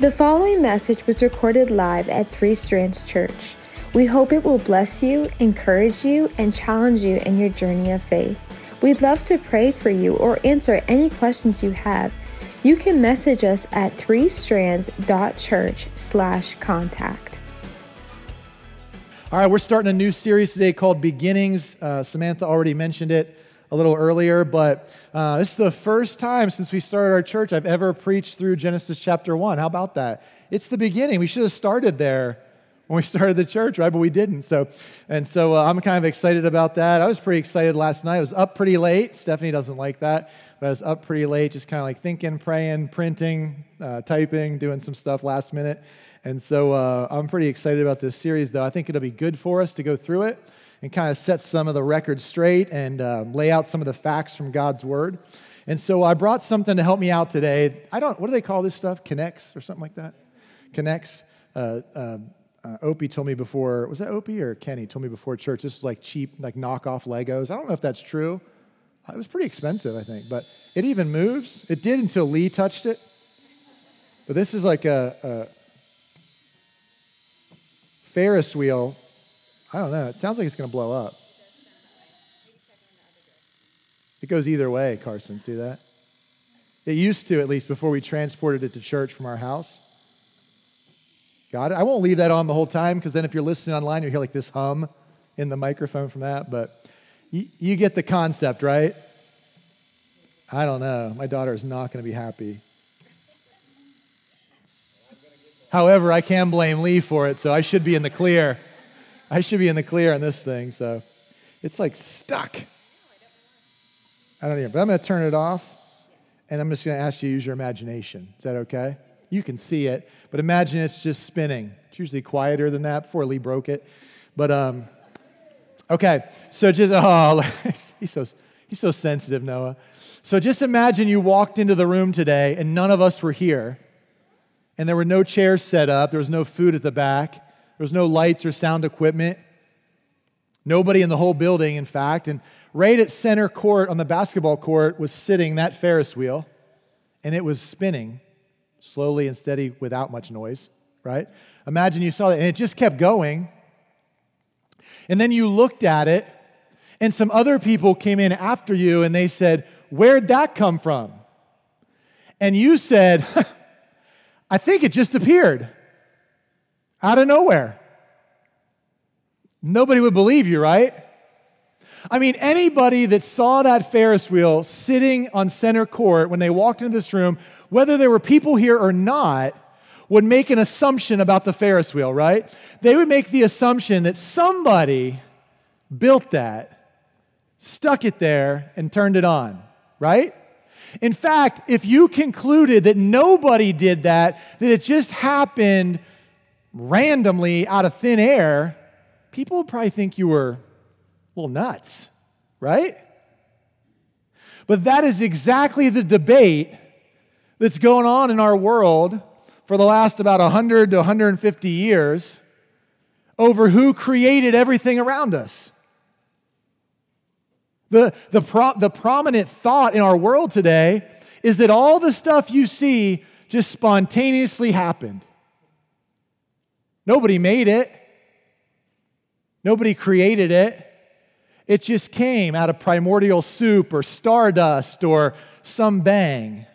The following message was recorded live at Three Strands Church. We hope it will bless you, encourage you, and challenge you in your journey of faith. We'd love to pray for you or answer any questions you have. You can message us at threestrands.church slash contact. All right, we're starting a new series today called Beginnings. Uh, Samantha already mentioned it a little earlier, but uh, this is the first time since we started our church I've ever preached through Genesis chapter 1. How about that? It's the beginning. We should have started there when we started the church, right? But we didn't. So, and so uh, I'm kind of excited about that. I was pretty excited last night. I was up pretty late. Stephanie doesn't like that, but I was up pretty late, just kind of like thinking, praying, printing, uh, typing, doing some stuff last minute. And so uh, I'm pretty excited about this series, though. I think it'll be good for us to go through it and kind of set some of the records straight and uh, lay out some of the facts from God's Word. And so I brought something to help me out today. I don't, what do they call this stuff? K'NEX or something like that? K'NEX. Uh, uh, uh, Opie told me before, was that Opie or Kenny told me before church, this is like cheap, like knockoff Legos. I don't know if that's true. It was pretty expensive, I think, but it even moves. It did until Lee touched it. But this is like a, a Ferris wheel I don't know. It sounds like it's going to blow up. It goes either way, Carson. See that? It used to, at least, before we transported it to church from our house. Got it? I won't leave that on the whole time because then if you're listening online, you'll hear like this hum in the microphone from that. But you, you get the concept, right? I don't know. My daughter is not going to be happy. However, I can blame Lee for it, so I should be in the clear. I should be in the clear on this thing, so it's like stuck. I don't know, but I'm going to turn it off, and I'm just going to ask you to use your imagination. Is that okay? You can see it, but imagine it's just spinning. It's usually quieter than that before Lee broke it. But um, okay, so just oh, he's so he's so sensitive, Noah. So just imagine you walked into the room today, and none of us were here, and there were no chairs set up. There was no food at the back there was no lights or sound equipment. Nobody in the whole building, in fact. And right at center court on the basketball court was sitting that Ferris wheel, and it was spinning slowly and steady without much noise, right? Imagine you saw that, and it just kept going. And then you looked at it, and some other people came in after you, and they said, Where'd that come from? And you said, I think it just appeared out of nowhere. Nobody would believe you, right? I mean, anybody that saw that Ferris wheel sitting on center court when they walked into this room, whether there were people here or not, would make an assumption about the Ferris wheel, right? They would make the assumption that somebody built that, stuck it there, and turned it on, right? In fact, if you concluded that nobody did that, that it just happened randomly out of thin air, people would probably think you were a little nuts, right? But that is exactly the debate that's going on in our world for the last about 100 to 150 years over who created everything around us. The, the, pro, the prominent thought in our world today is that all the stuff you see just spontaneously happened. Nobody made it, nobody created it. It just came out of primordial soup or stardust or some bang.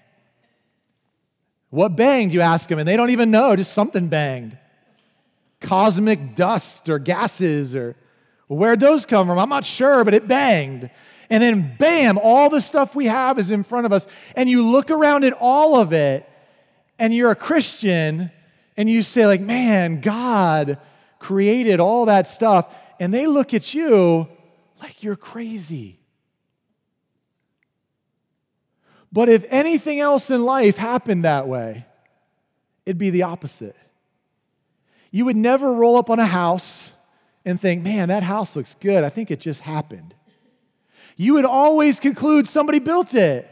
What banged, you ask them, and they don't even know, just something banged. Cosmic dust or gases or where'd those come from? I'm not sure, but it banged. And then, bam, all the stuff we have is in front of us. And you look around at all of it, and you're a Christian, and you say, like, man, God created all that stuff, and they look at you like you're crazy. But if anything else in life happened that way, it'd be the opposite. You would never roll up on a house and think, man, that house looks good. I think it just happened. You would always conclude somebody built it.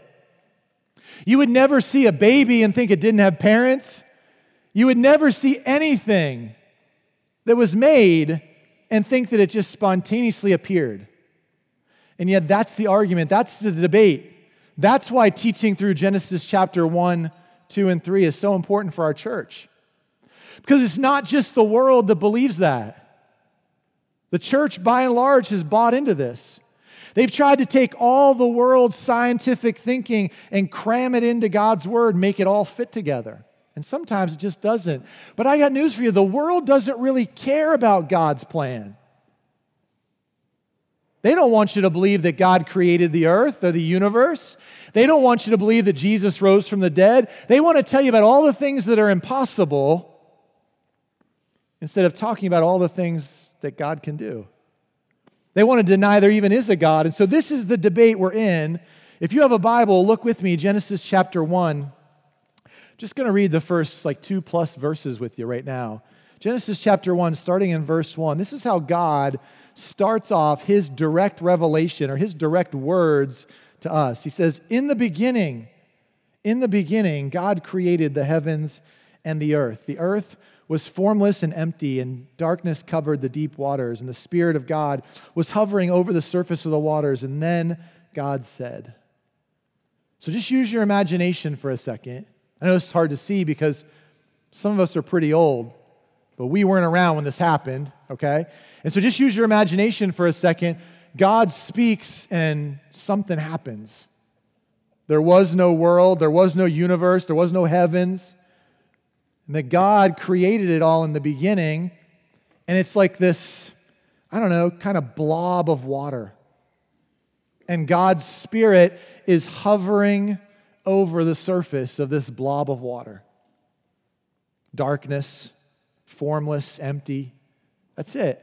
You would never see a baby and think it didn't have parents. You would never see anything that was made and think that it just spontaneously appeared. And yet, that's the argument, that's the debate. That's why teaching through Genesis chapter 1 2 and 3 is so important for our church. Because it's not just the world that believes that. The church, by and large, has bought into this. They've tried to take all the world's scientific thinking and cram it into God's word, make it all fit together. And sometimes it just doesn't. But I got news for you the world doesn't really care about God's plan. They don't want you to believe that God created the earth or the universe. They don't want you to believe that Jesus rose from the dead. They want to tell you about all the things that are impossible instead of talking about all the things that God can do. They want to deny there even is a God. And so this is the debate we're in. If you have a Bible, look with me, Genesis chapter 1. Just going to read the first like two plus verses with you right now. Genesis chapter 1, starting in verse 1. This is how God starts off his direct revelation or his direct words to us. He says, In the beginning, in the beginning, God created the heavens and the earth. The earth was formless and empty, and darkness covered the deep waters, and the Spirit of God was hovering over the surface of the waters. And then God said, So just use your imagination for a second. I know it's hard to see because some of us are pretty old, but we weren't around when this happened, okay? And so just use your imagination for a second. God speaks and something happens. There was no world, there was no universe, there was no heavens. And that God created it all in the beginning. And it's like this, I don't know, kind of blob of water. And God's Spirit is hovering over the surface of this blob of water. Darkness, formless, empty. That's it.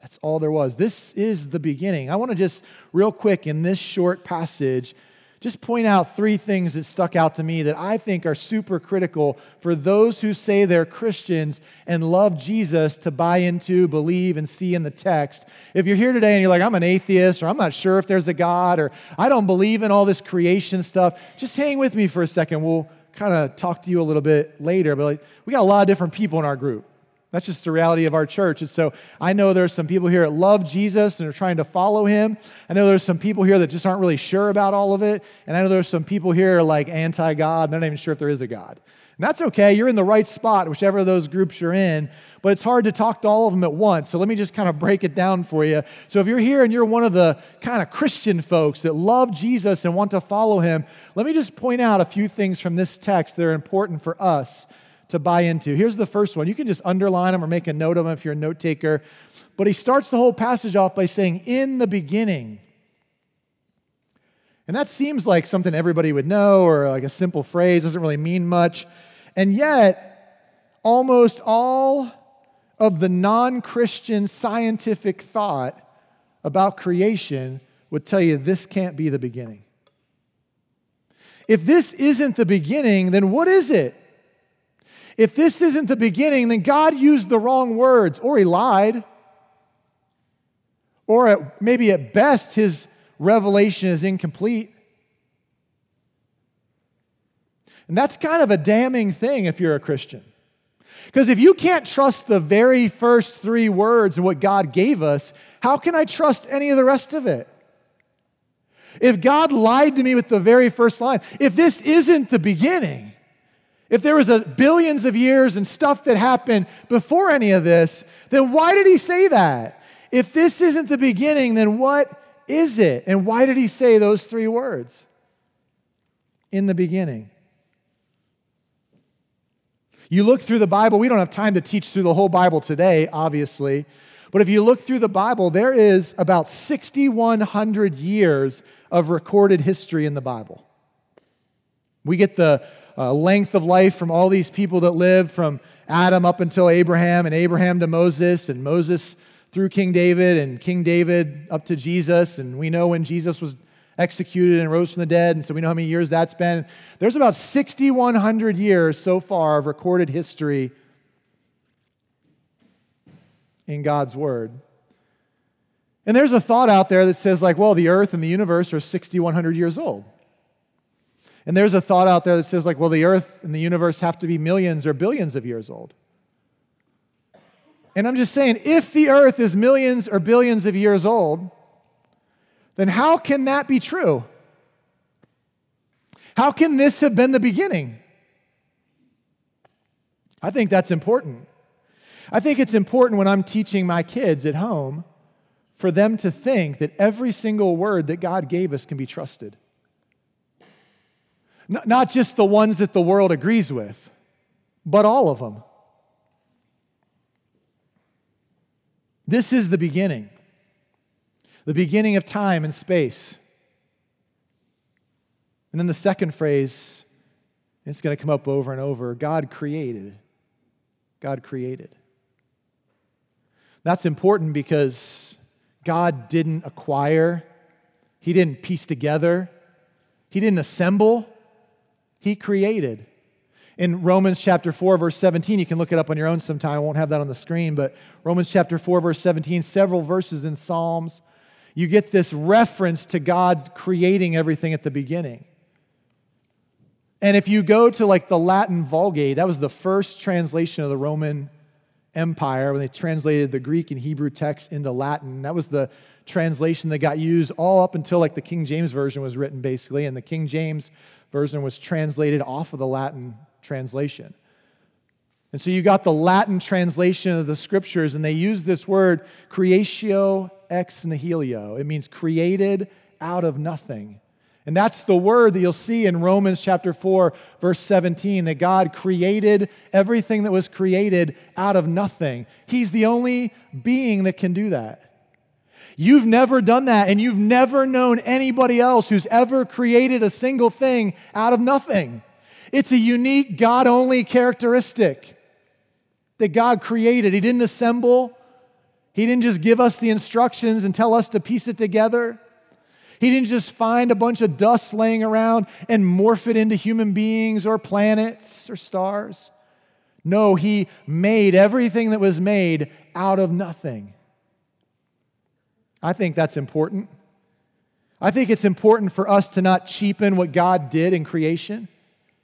That's all there was. This is the beginning. I want to just, real quick, in this short passage, just point out three things that stuck out to me that I think are super critical for those who say they're Christians and love Jesus to buy into, believe, and see in the text. If you're here today and you're like, I'm an atheist, or I'm not sure if there's a God, or I don't believe in all this creation stuff, just hang with me for a second. We'll kind of talk to you a little bit later. But like, we got a lot of different people in our group. That's just the reality of our church. And so I know there's some people here that love Jesus and are trying to follow him. I know there's some people here that just aren't really sure about all of it. And I know there's some people here like anti God. They're not even sure if there is a God. And that's okay. You're in the right spot, whichever of those groups you're in. But it's hard to talk to all of them at once. So let me just kind of break it down for you. So if you're here and you're one of the kind of Christian folks that love Jesus and want to follow him, let me just point out a few things from this text that are important for us to buy into. Here's the first one. You can just underline them or make a note of them if you're a note taker. But he starts the whole passage off by saying, In the beginning. And that seems like something everybody would know or like a simple phrase, doesn't really mean much. And yet, almost all of the non Christian scientific thought about creation would tell you this can't be the beginning. If this isn't the beginning, then what is it? If this isn't the beginning, then God used the wrong words, or he lied. Or at, maybe at best, his revelation is incomplete. And that's kind of a damning thing if you're a Christian. Because if you can't trust the very first three words and what God gave us, how can I trust any of the rest of it? If God lied to me with the very first line, if this isn't the beginning, if there was a billions of years and stuff that happened before any of this, then why did he say that? If this isn't the beginning, then what is it? And why did he say those three words? In the beginning. You look through the Bible, we don't have time to teach through the whole Bible today, obviously. But if you look through the Bible, there is about 6,100 years of recorded history in the Bible. We get the uh, length of life from all these people that lived from Adam up until Abraham, and Abraham to Moses, and Moses through King David, and King David up to Jesus. And we know when Jesus was executed and rose from the dead, and so we know how many years that's been. There's about 6,100 years so far of recorded history in God's Word. And there's a thought out there that says, like, well, the earth and the universe are 6,100 years old. And there's a thought out there that says, like, well, the earth and the universe have to be millions or billions of years old. And I'm just saying, if the earth is millions or billions of years old, then how can that be true? How can this have been the beginning? I think that's important. I think it's important when I'm teaching my kids at home for them to think that every single word that God gave us can be trusted. Not just the ones that the world agrees with, but all of them. This is the beginning, the beginning of time and space. And then the second phrase, it's going to come up over and over God created. God created. That's important because God didn't acquire, He didn't piece together, He didn't assemble, He created. In Romans chapter 4, verse 17, you can look it up on your own sometime. I won't have that on the screen, but Romans chapter 4, verse 17, several verses in Psalms, you get this reference to God creating everything at the beginning. And if you go to like the Latin Vulgate, that was the first translation of the Roman Empire when they translated the Greek and Hebrew text into Latin. That was the translation that got used all up until like the King James Version was written, basically. And the King James Version was translated off of the Latin translation. And so you got the Latin translation of the scriptures, and they use this word creatio ex nihilo. It means created out of nothing. And that's the word that you'll see in Romans chapter 4, verse 17, that God created everything that was created out of nothing. He's the only being that can do that. You've never done that, and you've never known anybody else who's ever created a single thing out of nothing. It's a unique, God only characteristic that God created. He didn't assemble, He didn't just give us the instructions and tell us to piece it together. He didn't just find a bunch of dust laying around and morph it into human beings or planets or stars. No, He made everything that was made out of nothing. I think that's important. I think it's important for us to not cheapen what God did in creation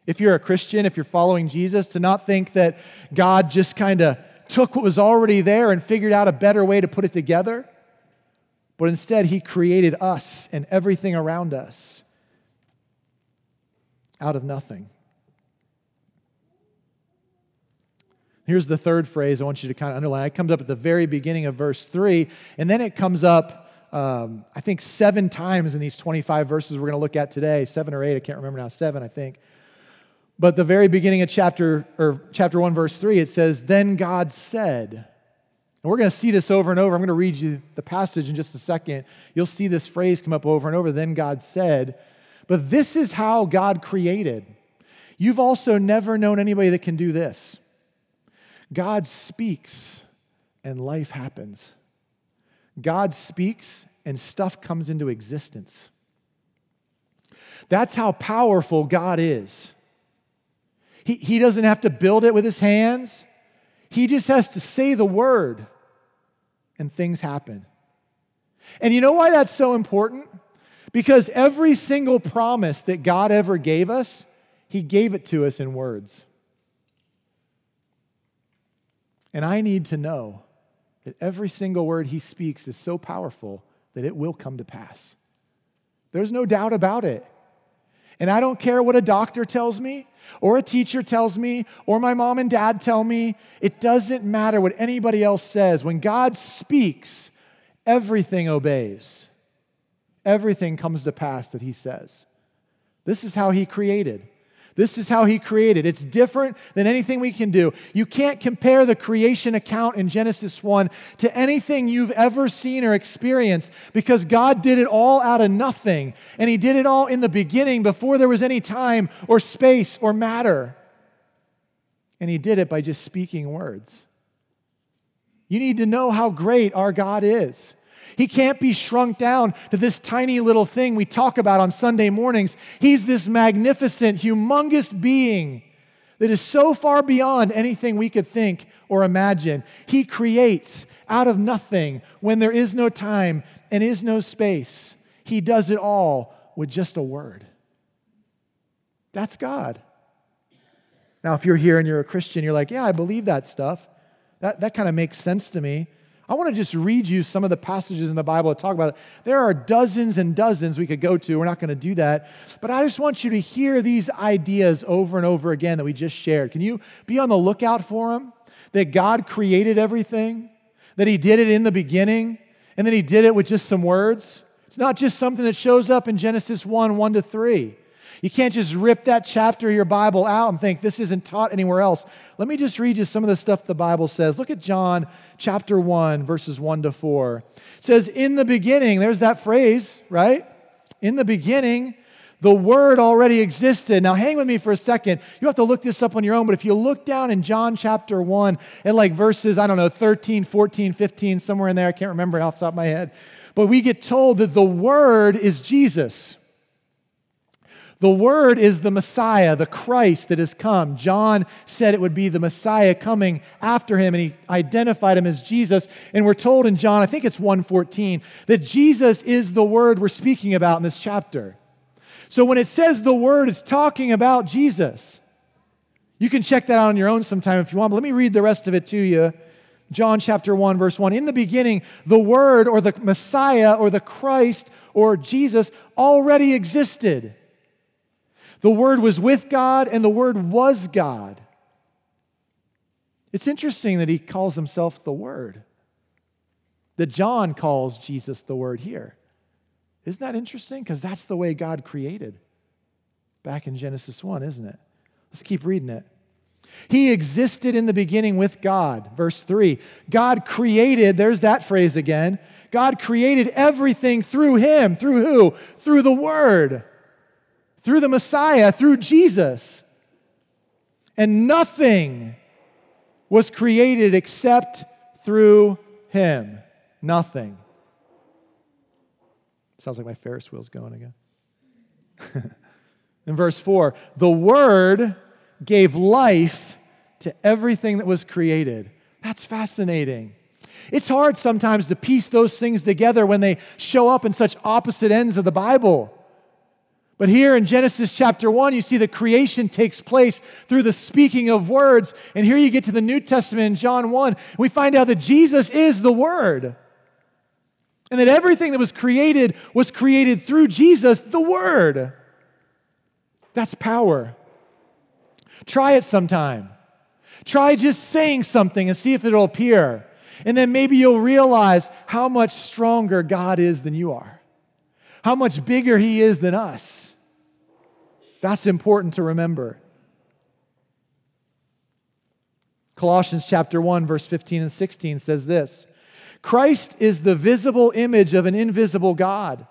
if you're a Christian, if you're following Jesus, to not think that God just kind of took what was already there and figured out a better way to put it together. But instead, He created us and everything around us out of nothing. Here's the third phrase I want you to kind of underline. It comes up at the very beginning of verse 3, and then it comes up, um, I think, seven times in these 25 verses we're going to look at today. Seven or eight, I can't remember now, seven, I think. But the very beginning of chapter or chapter 1 verse 3 it says then God said. And we're going to see this over and over. I'm going to read you the passage in just a second. You'll see this phrase come up over and over then God said. But this is how God created. You've also never known anybody that can do this. God speaks and life happens. God speaks and stuff comes into existence. That's how powerful God is. He, he doesn't have to build it with his hands, he just has to say the word and things happen. And you know why that's so important? Because every single promise that God ever gave us, he gave it to us in words. And I need to know that every single word he speaks is so powerful that it will come to pass. There's no doubt about it. And I don't care what a doctor tells me, or a teacher tells me, or my mom and dad tell me. It doesn't matter what anybody else says. When God speaks, everything obeys. Everything comes to pass that He says. This is how He created. This is how he created. It's different than anything we can do. You can't compare the creation account in Genesis 1 to anything you've ever seen or experienced because God did it all out of nothing. And he did it all in the beginning before there was any time or space or matter. And he did it by just speaking words. You need to know how great our God is. He can't be shrunk down to this tiny little thing we talk about on Sunday mornings. He's this magnificent, humongous being that is so far beyond anything we could think or imagine. He creates out of nothing when there is no time and is no space. He does it all with just a word. That's God. Now, if you're here and you're a Christian, you're like, yeah, I believe that stuff. That, that kind of makes sense to me. I want to just read you some of the passages in the Bible that talk about it. There are dozens and dozens we could go to. We're not going to do that. But I just want you to hear these ideas over and over again that we just shared. Can you be on the lookout for them? That God created everything, that He did it in the beginning, and then He did it with just some words. It's not just something that shows up in Genesis 1 1 to 3. You can't just rip that chapter of your Bible out and think this isn't taught anywhere else. Let me just read you some of the stuff the Bible says. Look at John chapter 1, verses 1 to 4. It says, In the beginning, there's that phrase, right? In the beginning, the Word already existed. Now, hang with me for a second. You have to look this up on your own, but if you look down in John chapter 1 at like verses, I don't know, 13, 14, 15, somewhere in there, I can't remember off the top of my head, but we get told that the Word is Jesus. The Word is the Messiah, the Christ that has come. John said it would be the Messiah coming after him, and he identified him as Jesus. And we're told in John, I think it's 114, that Jesus is the Word we're speaking about in this chapter. So when it says the Word, it's talking about Jesus. You can check that out on your own sometime if you want, but let me read the rest of it to you. John chapter 1, verse 1. In the beginning, the Word or the Messiah or the Christ or Jesus already existed. The Word was with God, and the Word was God. It's interesting that he calls himself the Word, that John calls Jesus the Word here. Isn't that interesting? Because that's the way God created back in Genesis 1, isn't it? Let's keep reading it. He existed in the beginning with God. Verse 3 God created, there's that phrase again. God created everything through him. Through who? Through the Word through the Messiah, through Jesus. And nothing was created except through him. Nothing. Sounds like my Ferris wheel's going again. In verse 4, the Word gave life to everything that was created. That's fascinating. It's hard sometimes to piece those things together when they show up in such opposite ends of the Bible. But here in Genesis chapter 1, you see the creation takes place through the speaking of words. And here you get to the New Testament in John 1, we find out that Jesus is the Word. And that everything that was created was created through Jesus, the Word. That's power. Try it sometime. Try just saying something and see if it'll appear. And then maybe you'll realize how much stronger God is than you are, how much bigger He is than us. That's important to remember. Colossians chapter 1 verse 15 and 16 says this. Christ is the visible image of an invisible God.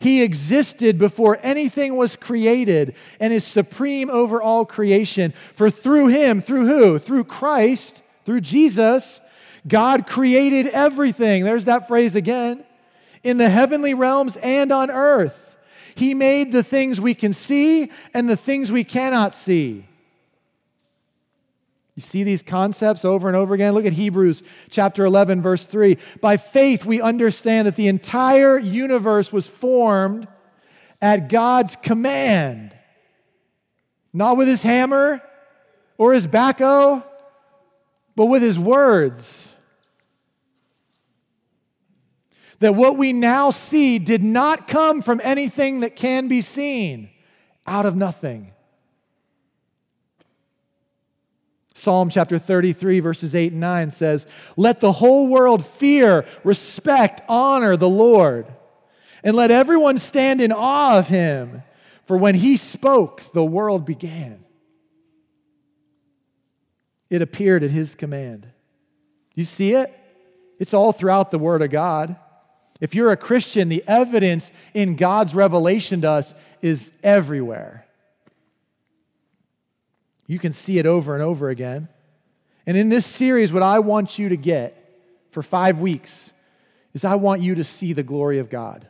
He existed before anything was created and is supreme over all creation. For through him, through who? Through Christ, through Jesus, God created everything. There's that phrase again. In the heavenly realms and on earth he made the things we can see and the things we cannot see. You see these concepts over and over again? Look at Hebrews chapter 11, verse 3. By faith, we understand that the entire universe was formed at God's command, not with his hammer or his backhoe, but with his words that what we now see did not come from anything that can be seen out of nothing. Psalm chapter 33, verses 8 and 9 says, Let the whole world fear, respect, honor the Lord, and let everyone stand in awe of him. For when he spoke, the world began. It appeared at his command. You see it? It's all throughout the Word of God. If you're a Christian, the evidence in God's revelation to us is everywhere. You can see it over and over again. And in this series, what I want you to get for five weeks is I want you to see the glory of God.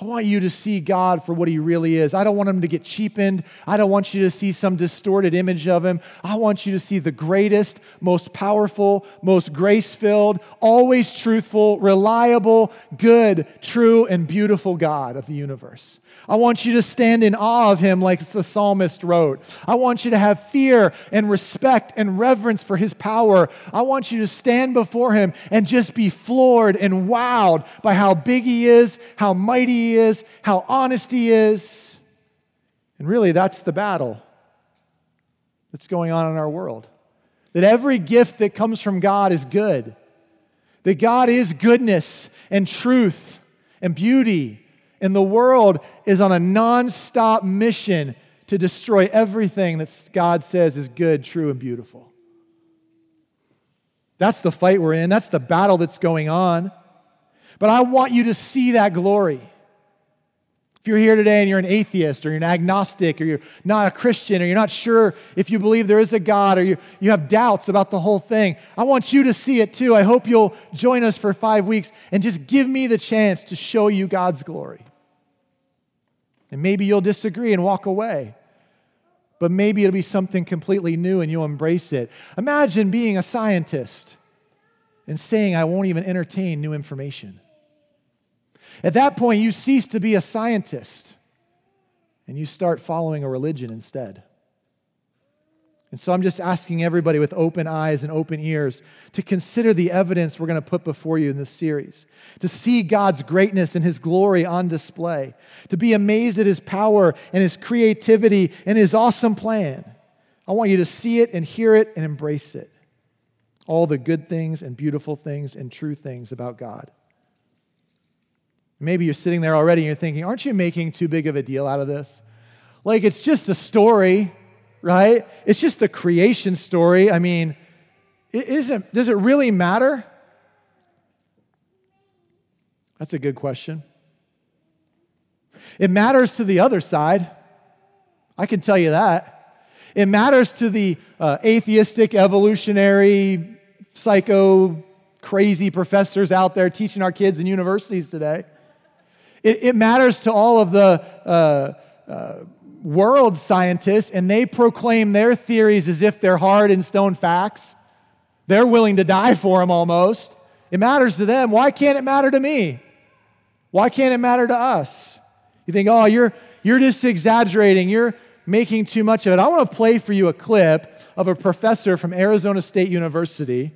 I want you to see God for what he really is. I don't want him to get cheapened. I don't want you to see some distorted image of him. I want you to see the greatest, most powerful, most grace filled, always truthful, reliable, good, true, and beautiful God of the universe. I want you to stand in awe of him like the psalmist wrote. I want you to have fear and respect and reverence for his power. I want you to stand before him and just be floored and wowed by how big he is, how mighty is, how honest he is. And really, that's the battle that's going on in our world. That every gift that comes from God is good. That God is goodness and truth and beauty and the world is on a non-stop mission to destroy everything that God says is good, true, and beautiful. That's the fight we're in. That's the battle that's going on. But I want you to see that glory. If you're here today and you're an atheist or you're an agnostic or you're not a Christian or you're not sure if you believe there is a God or you, you have doubts about the whole thing, I want you to see it too. I hope you'll join us for five weeks and just give me the chance to show you God's glory. And maybe you'll disagree and walk away. But maybe it'll be something completely new and you'll embrace it. Imagine being a scientist and saying, I won't even entertain new information. At that point, you cease to be a scientist and you start following a religion instead. And so I'm just asking everybody with open eyes and open ears to consider the evidence we're going to put before you in this series, to see God's greatness and His glory on display, to be amazed at His power and His creativity and His awesome plan. I want you to see it and hear it and embrace it. All the good things and beautiful things and true things about God. Maybe you're sitting there already and you're thinking, aren't you making too big of a deal out of this? Like it's just a story right? It's just the creation story. I mean, it isn't, does it really matter? That's a good question. It matters to the other side. I can tell you that. It matters to the uh, atheistic, evolutionary, psycho, crazy professors out there teaching our kids in universities today. It, it matters to all of the uh, uh, world scientists and they proclaim their theories as if they're hard and stone facts. They're willing to die for them almost. It matters to them. Why can't it matter to me? Why can't it matter to us? You think, oh, you're, you're just exaggerating. You're making too much of it. I want to play for you a clip of a professor from Arizona State University.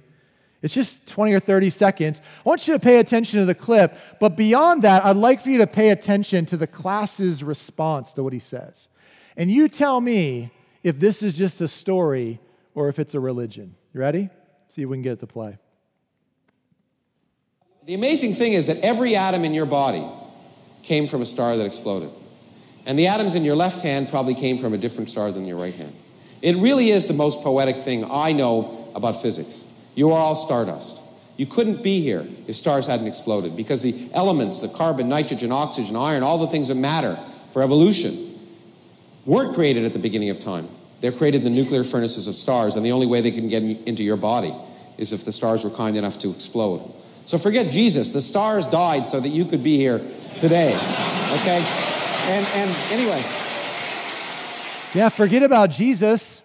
It's just 20 or 30 seconds. I want you to pay attention to the clip, but beyond that, I'd like for you to pay attention to the class's response to what he says. And you tell me if this is just a story or if it's a religion. You ready? See if we can get it to play. The amazing thing is that every atom in your body came from a star that exploded. And the atoms in your left hand probably came from a different star than your right hand. It really is the most poetic thing I know about physics. You are all stardust. You couldn't be here if stars hadn't exploded because the elements, the carbon, nitrogen, oxygen, iron, all the things that matter for evolution, weren't created at the beginning of time. They're created in the nuclear furnaces of stars, and the only way they can get into your body is if the stars were kind enough to explode. So forget Jesus. The stars died so that you could be here today. Okay? And, and anyway. Yeah, forget about Jesus.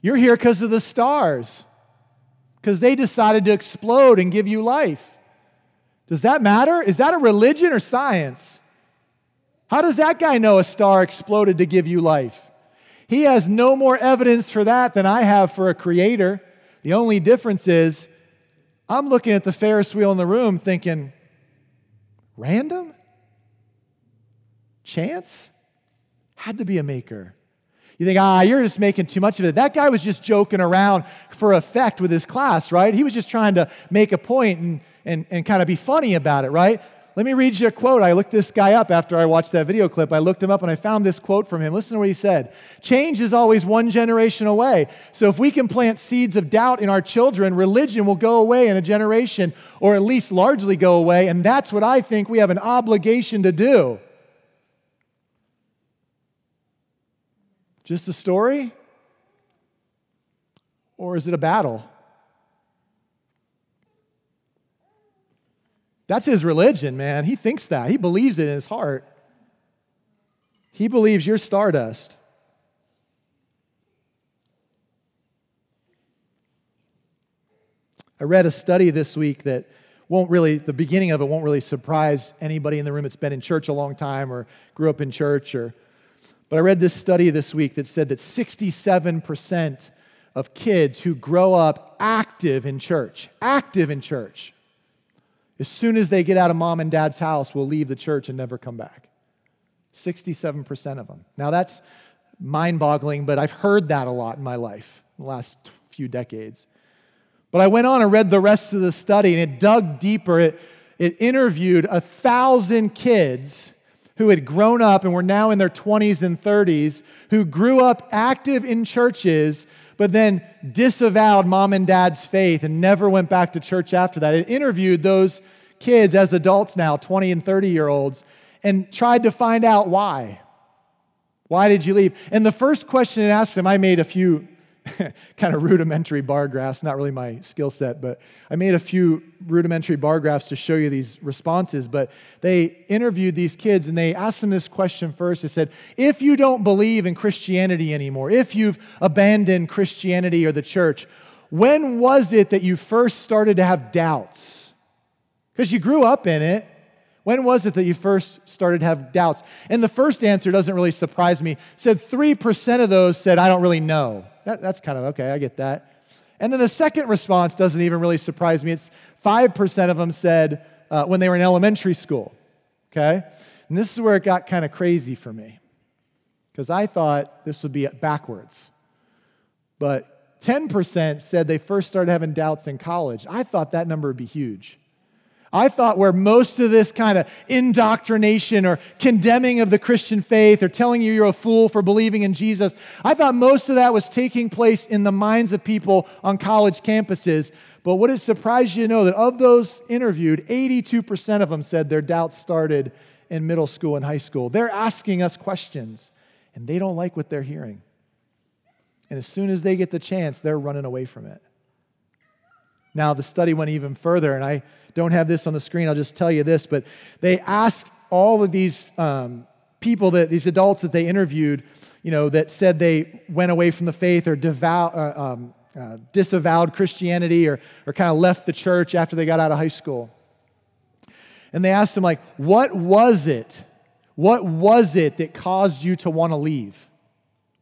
You're here because of the stars, because they decided to explode and give you life. Does that matter? Is that a religion or science? How does that guy know a star exploded to give you life? He has no more evidence for that than I have for a creator. The only difference is I'm looking at the Ferris wheel in the room thinking, random? Chance? Had to be a maker. You think, ah, you're just making too much of it. That guy was just joking around for effect with his class, right? He was just trying to make a point and, and, and kind of be funny about it, right? Let me read you a quote. I looked this guy up after I watched that video clip. I looked him up and I found this quote from him. Listen to what he said Change is always one generation away. So if we can plant seeds of doubt in our children, religion will go away in a generation, or at least largely go away. And that's what I think we have an obligation to do. Just a story? Or is it a battle? That's his religion, man. He thinks that. He believes it in his heart. He believes you're stardust. I read a study this week that won't really, the beginning of it won't really surprise anybody in the room that's been in church a long time or grew up in church or, but I read this study this week that said that 67% of kids who grow up active in church, active in church, as soon as they get out of mom and dad's house, will leave the church and never come back. 67% of them. Now that's mind boggling, but I've heard that a lot in my life, in the last few decades. But I went on and read the rest of the study, and it dug deeper. It, it interviewed a thousand kids who had grown up and were now in their 20s and 30s, who grew up active in churches, but then disavowed mom and dad's faith and never went back to church after that. It interviewed those kids as adults now, 20 and 30 year olds, and tried to find out why. Why did you leave? And the first question it asked them, I made a few kind of rudimentary bar graphs, not really my skill set, but I made a few rudimentary bar graphs to show you these responses. But they interviewed these kids and they asked them this question first. They said, If you don't believe in Christianity anymore, if you've abandoned Christianity or the church, when was it that you first started to have doubts? Because you grew up in it. When was it that you first started to have doubts? And the first answer doesn't really surprise me. Said 3% of those said, I don't really know. That, that's kind of okay, I get that. And then the second response doesn't even really surprise me. It's 5% of them said uh, when they were in elementary school, okay? And this is where it got kind of crazy for me because I thought this would be backwards. But 10% said they first started having doubts in college. I thought that number would be huge. I thought where most of this kind of indoctrination or condemning of the Christian faith or telling you you're a fool for believing in Jesus, I thought most of that was taking place in the minds of people on college campuses. But would it surprise you to know that of those interviewed, 82% of them said their doubts started in middle school and high school? They're asking us questions, and they don't like what they're hearing. And as soon as they get the chance, they're running away from it. Now, the study went even further, and I don't have this on the screen, I'll just tell you this, but they asked all of these um, people, that these adults that they interviewed, you know, that said they went away from the faith or devout, uh, um, uh, disavowed Christianity or, or kind of left the church after they got out of high school. And they asked them, like, what was it? What was it that caused you to want to leave?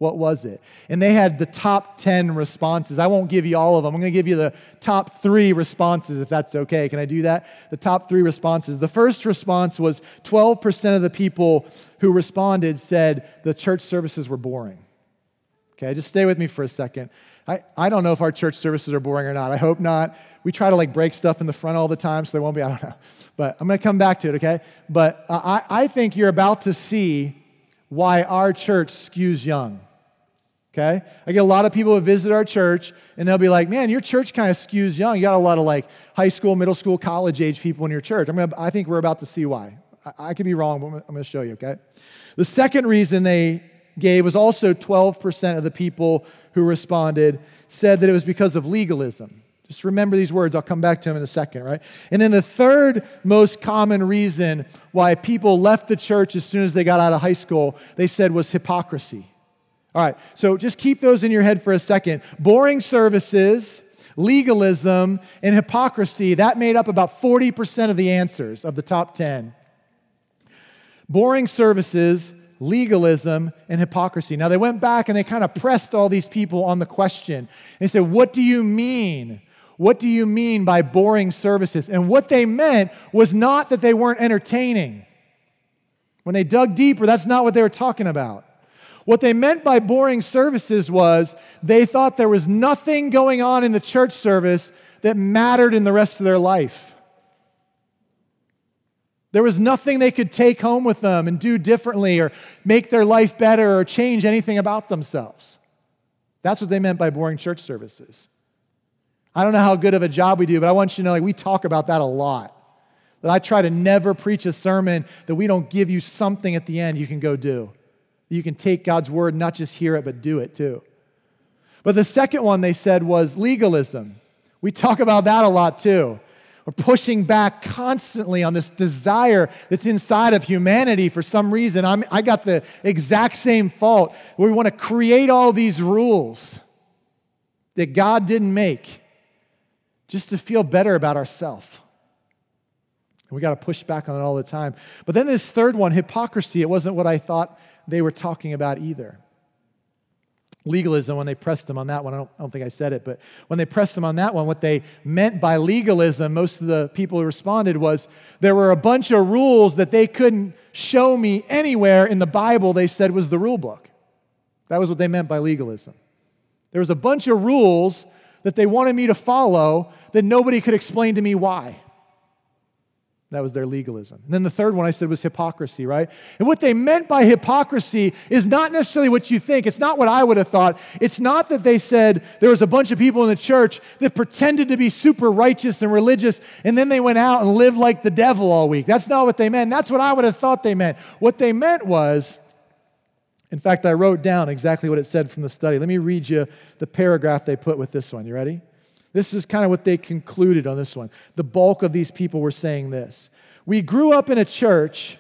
What was it? And they had the top 10 responses. I won't give you all of them. I'm going to give you the top three responses, if that's okay. Can I do that? The top three responses. The first response was 12% of the people who responded said the church services were boring. Okay, just stay with me for a second. I, I don't know if our church services are boring or not. I hope not. We try to like break stuff in the front all the time, so there won't be, I don't know. But I'm going to come back to it, okay? But I, I think you're about to see why our church skews young. Okay? I get a lot of people who visit our church and they'll be like, man, your church kind of skews young. You got a lot of like high school, middle school, college age people in your church. I'm gonna, I think we're about to see why. I, I could be wrong, but I'm going to show you, okay? The second reason they gave was also 12% of the people who responded said that it was because of legalism. Just remember these words. I'll come back to them in a second, right? And then the third most common reason why people left the church as soon as they got out of high school, they said was hypocrisy. All right, so just keep those in your head for a second. Boring services, legalism, and hypocrisy, that made up about 40% of the answers of the top 10. Boring services, legalism, and hypocrisy. Now, they went back and they kind of pressed all these people on the question. They said, What do you mean? What do you mean by boring services? And what they meant was not that they weren't entertaining. When they dug deeper, that's not what they were talking about. What they meant by boring services was they thought there was nothing going on in the church service that mattered in the rest of their life. There was nothing they could take home with them and do differently or make their life better or change anything about themselves. That's what they meant by boring church services. I don't know how good of a job we do, but I want you to know like we talk about that a lot. That I try to never preach a sermon that we don't give you something at the end you can go do. You can take God's word, not just hear it, but do it too. But the second one they said was legalism. We talk about that a lot too. We're pushing back constantly on this desire that's inside of humanity for some reason. I'm, I got the exact same fault. We want to create all these rules that God didn't make just to feel better about ourselves. And we got to push back on it all the time. But then this third one, hypocrisy, it wasn't what I thought they were talking about either legalism when they pressed them on that one. I don't, I don't, think I said it, but when they pressed them on that one, what they meant by legalism, most of the people who responded was there were a bunch of rules that they couldn't show me anywhere in the Bible they said was the rule book. That was what they meant by legalism. There was a bunch of rules that they wanted me to follow that nobody could explain to me why. That was their legalism. And then the third one I said was hypocrisy, right? And what they meant by hypocrisy is not necessarily what you think. It's not what I would have thought. It's not that they said there was a bunch of people in the church that pretended to be super righteous and religious and then they went out and lived like the devil all week. That's not what they meant. That's what I would have thought they meant. What they meant was, in fact, I wrote down exactly what it said from the study. Let me read you the paragraph they put with this one. You ready? This is kind of what they concluded on this one. The bulk of these people were saying this. We grew up in a church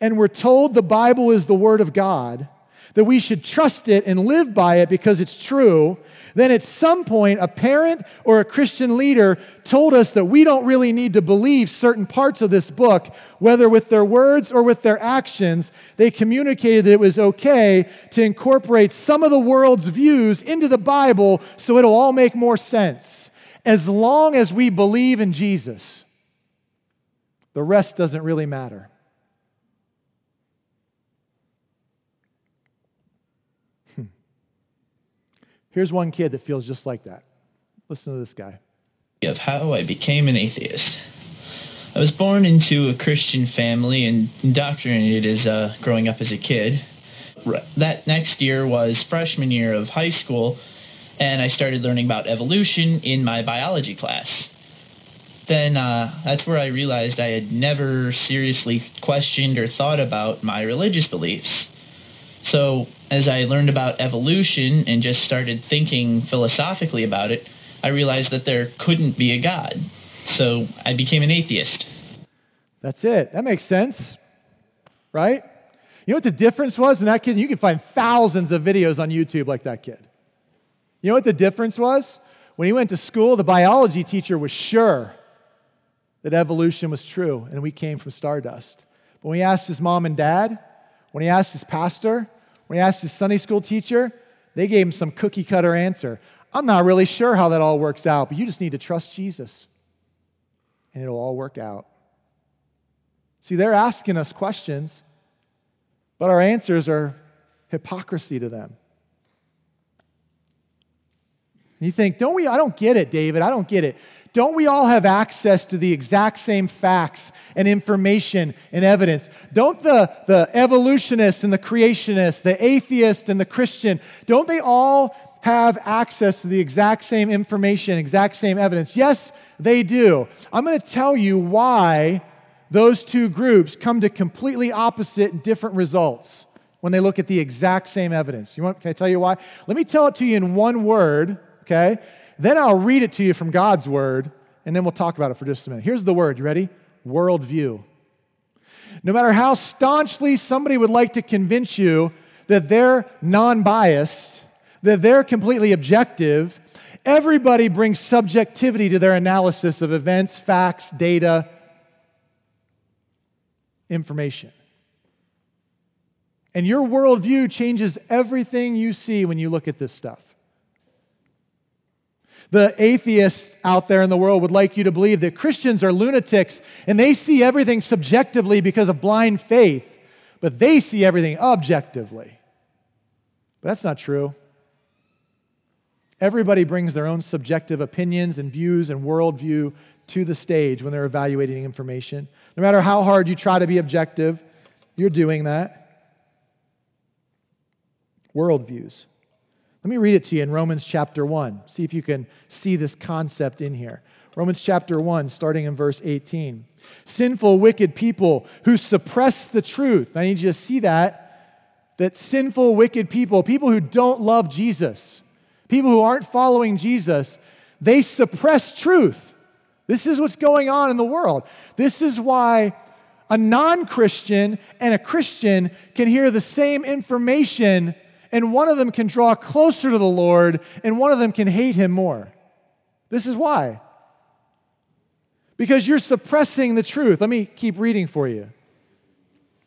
and we're told the Bible is the Word of God, that we should trust it and live by it because it's true. Then at some point, a parent or a Christian leader told us that we don't really need to believe certain parts of this book, whether with their words or with their actions. They communicated that it was okay to incorporate some of the world's views into the Bible so it'll all make more sense as long as we believe in Jesus, the rest doesn't really matter. Hmm. Here's one kid that feels just like that. Listen to this guy. Of how I became an atheist. I was born into a Christian family and indoctrinated as uh, growing up as a kid. That next year was freshman year of high school, and I started learning about evolution in my biology class. Then uh, that's where I realized I had never seriously questioned or thought about my religious beliefs. So, as I learned about evolution and just started thinking philosophically about it, I realized that there couldn't be a God. So, I became an atheist. That's it. That makes sense, right? You know what the difference was in that kid? You can find thousands of videos on YouTube like that kid. You know what the difference was? When he went to school, the biology teacher was sure that evolution was true and we came from stardust. But when he asked his mom and dad, when he asked his pastor, when he asked his Sunday school teacher, they gave him some cookie cutter answer. I'm not really sure how that all works out, but you just need to trust Jesus and it'll all work out. See, they're asking us questions, but our answers are hypocrisy to them. And you think, don't we? I don't get it, David. I don't get it. Don't we all have access to the exact same facts and information and evidence? Don't the, the evolutionists and the creationists, the atheist and the Christian, don't they all have access to the exact same information, exact same evidence? Yes, they do. I'm going to tell you why those two groups come to completely opposite and different results when they look at the exact same evidence. You want, can I tell you why? Let me tell it to you in one word okay? Then I'll read it to you from God's word, and then we'll talk about it for just a minute. Here's the word. You ready? Worldview. No matter how staunchly somebody would like to convince you that they're non biased, that they're completely objective, everybody brings subjectivity to their analysis of events, facts, data, information. And your worldview changes everything you see when you look at this stuff. The atheists out there in the world would like you to believe that Christians are lunatics and they see everything subjectively because of blind faith, but they see everything objectively. But that's not true. Everybody brings their own subjective opinions and views and worldview to the stage when they're evaluating information. No matter how hard you try to be objective, you're doing that. Worldviews. Let me read it to you in Romans chapter 1. See if you can see this concept in here. Romans chapter 1, starting in verse 18. Sinful, wicked people who suppress the truth. I need you to see that. That sinful, wicked people, people who don't love Jesus, people who aren't following Jesus, they suppress truth. This is what's going on in the world. This is why a non Christian and a Christian can hear the same information, and one of them can draw closer to the Lord, and one of them can hate him more. This is why. Because you're suppressing the truth. Let me keep reading for you.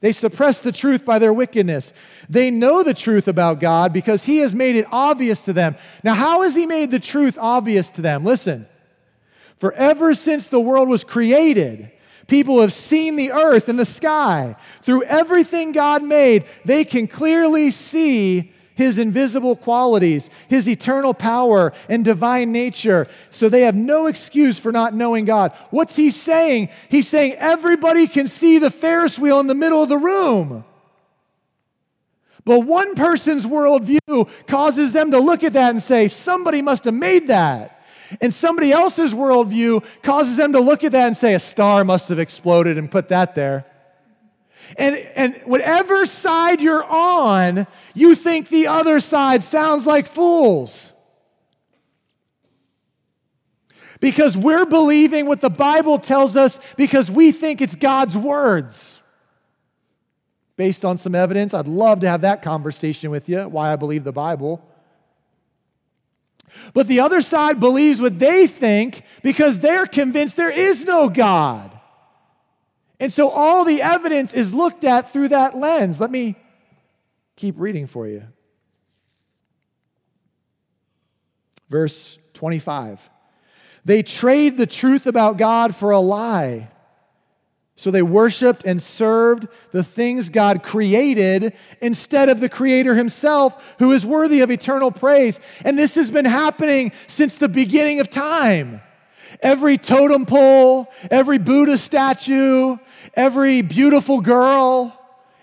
They suppress the truth by their wickedness. They know the truth about God because He has made it obvious to them. Now, how has He made the truth obvious to them? Listen. For ever since the world was created, people have seen the earth and the sky. Through everything God made, they can clearly see his invisible qualities, his eternal power and divine nature. So they have no excuse for not knowing God. What's he saying? He's saying everybody can see the Ferris wheel in the middle of the room. But one person's worldview causes them to look at that and say, somebody must have made that. And somebody else's worldview causes them to look at that and say, a star must have exploded and put that there. And, and whatever side you're on, you think the other side sounds like fools. Because we're believing what the Bible tells us because we think it's God's words. Based on some evidence, I'd love to have that conversation with you, why I believe the Bible. But the other side believes what they think because they're convinced there is no God. And so all the evidence is looked at through that lens. Let me keep reading for you. Verse 25. They trade the truth about God for a lie. So they worshiped and served the things God created instead of the Creator Himself, who is worthy of eternal praise. And this has been happening since the beginning of time. Every totem pole, every Buddha statue, every beautiful girl,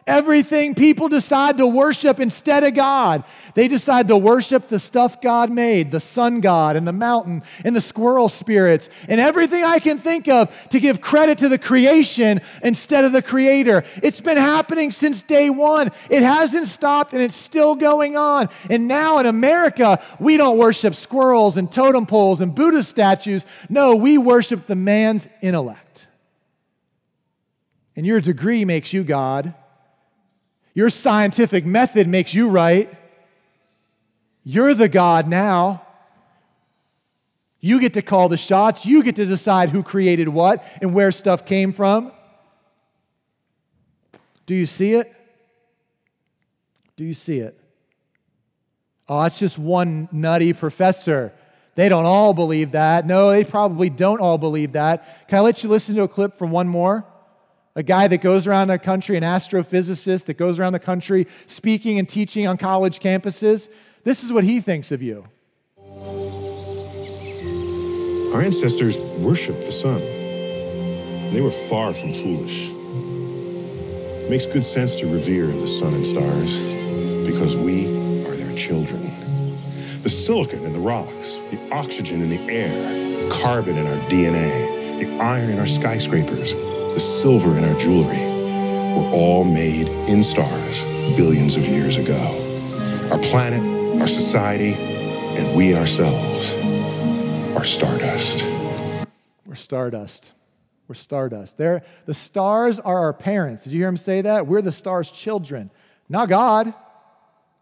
everything people decide to worship instead of God. They decide to worship the stuff God made, the sun god and the mountain and the squirrel spirits and everything I can think of to give credit to the creation instead of the creator. It's been happening since day one. It hasn't stopped and it's still going on. And now in America, we don't worship squirrels and totem poles and Buddha statues. No, we worship the man's intellect. And your degree makes you God. Your scientific method makes you right. You're the God now. You get to call the shots. You get to decide who created what and where stuff came from. Do you see it? Do you see it? Oh, it's just one nutty professor. They don't all believe that. No, they probably don't all believe that. Can I let you listen to a clip from one more? A guy that goes around the country, an astrophysicist that goes around the country speaking and teaching on college campuses. This is what he thinks of you. Our ancestors worshiped the sun. They were far from foolish. It makes good sense to revere the sun and stars because we are their children. The silicon in the rocks, the oxygen in the air, the carbon in our DNA, the iron in our skyscrapers, the silver in our jewelry were all made in stars billions of years ago. Our planet, our society, and we ourselves are stardust. We're stardust. We're stardust. They're, the stars are our parents. Did you hear him say that? We're the stars' children, not God.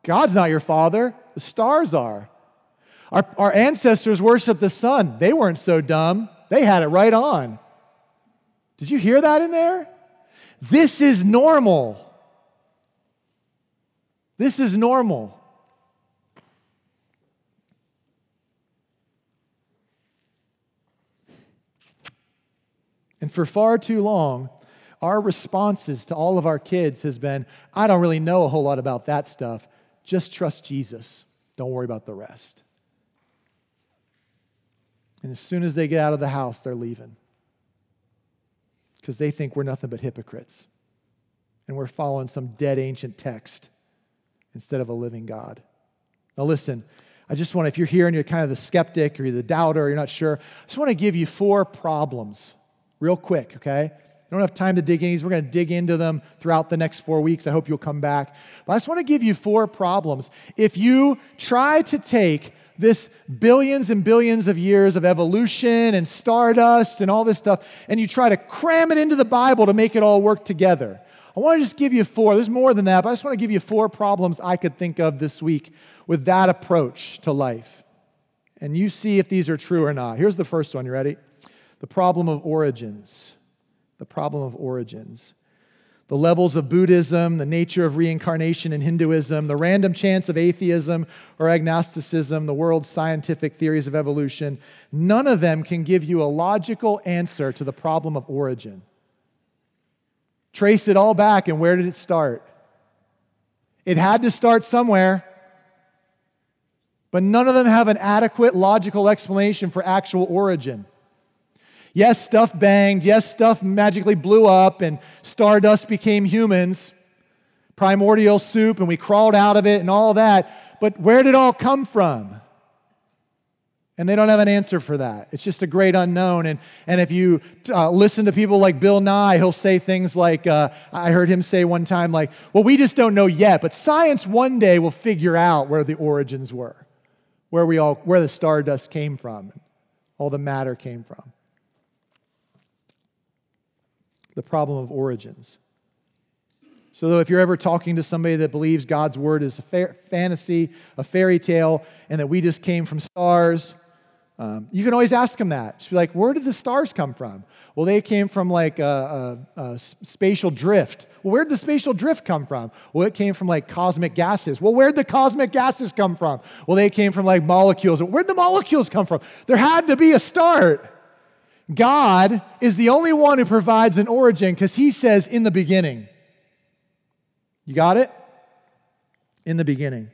God's not your father, the stars are. Our, our ancestors worshiped the sun. They weren't so dumb, they had it right on. Did you hear that in there? This is normal. This is normal. And for far too long, our responses to all of our kids has been, I don't really know a whole lot about that stuff. Just trust Jesus. Don't worry about the rest. And as soon as they get out of the house, they're leaving because they think we're nothing but hypocrites and we're following some dead ancient text instead of a living God. Now, listen, I just want if you're here and you're kind of the skeptic or you're the doubter or you're not sure, I just want to give you four problems real quick, okay? I don't have time to dig in these. We're going to dig into them throughout the next four weeks. I hope you'll come back. But I just want to give you four problems. If you try to take this billions and billions of years of evolution and stardust and all this stuff, and you try to cram it into the Bible to make it all work together. I want to just give you four. There's more than that, but I just want to give you four problems I could think of this week with that approach to life. And you see if these are true or not. Here's the first one. You ready? The problem of origins. The problem of origins the levels of Buddhism, the nature of reincarnation in Hinduism, the random chance of atheism or agnosticism, the world's scientific theories of evolution, none of them can give you a logical answer to the problem of origin. Trace it all back, and where did it start? It had to start somewhere, but none of them have an adequate logical explanation for actual origin. Yes, stuff banged. Yes, stuff magically blew up and stardust became humans, primordial soup, and we crawled out of it and all that. But where did it all come from? And they don't have an answer for that. It's just a great unknown. And, and if you uh, listen to people like Bill Nye, he'll say things like, uh, I heard him say one time, like, well, we just don't know yet, but science one day will figure out where the origins were, where, we all, where the stardust came from, all the matter came from. The problem of origins. So, if you're ever talking to somebody that believes God's word is a fa- fantasy, a fairy tale, and that we just came from stars, um, you can always ask them that. Just be like, where did the stars come from? Well, they came from like a, a, a spatial drift. Well, where did the spatial drift come from? Well, it came from like cosmic gases. Well, where did the cosmic gases come from? Well, they came from like molecules. Where did the molecules come from? There had to be a start. God is the only one who provides an origin because he says in the beginning. You got it? In the beginning.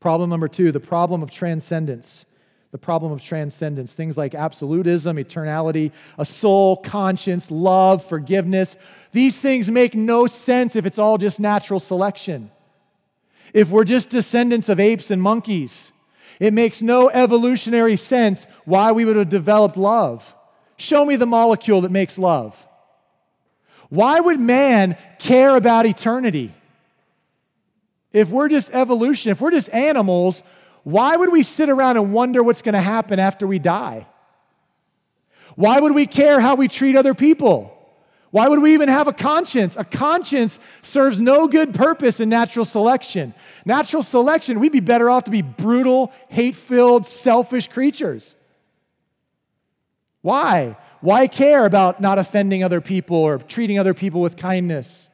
Problem number two the problem of transcendence. The problem of transcendence. Things like absolutism, eternality, a soul, conscience, love, forgiveness. These things make no sense if it's all just natural selection. If we're just descendants of apes and monkeys. It makes no evolutionary sense why we would have developed love. Show me the molecule that makes love. Why would man care about eternity? If we're just evolution, if we're just animals, why would we sit around and wonder what's going to happen after we die? Why would we care how we treat other people? Why would we even have a conscience? A conscience serves no good purpose in natural selection. Natural selection, we'd be better off to be brutal, hate filled, selfish creatures. Why? Why care about not offending other people or treating other people with kindness?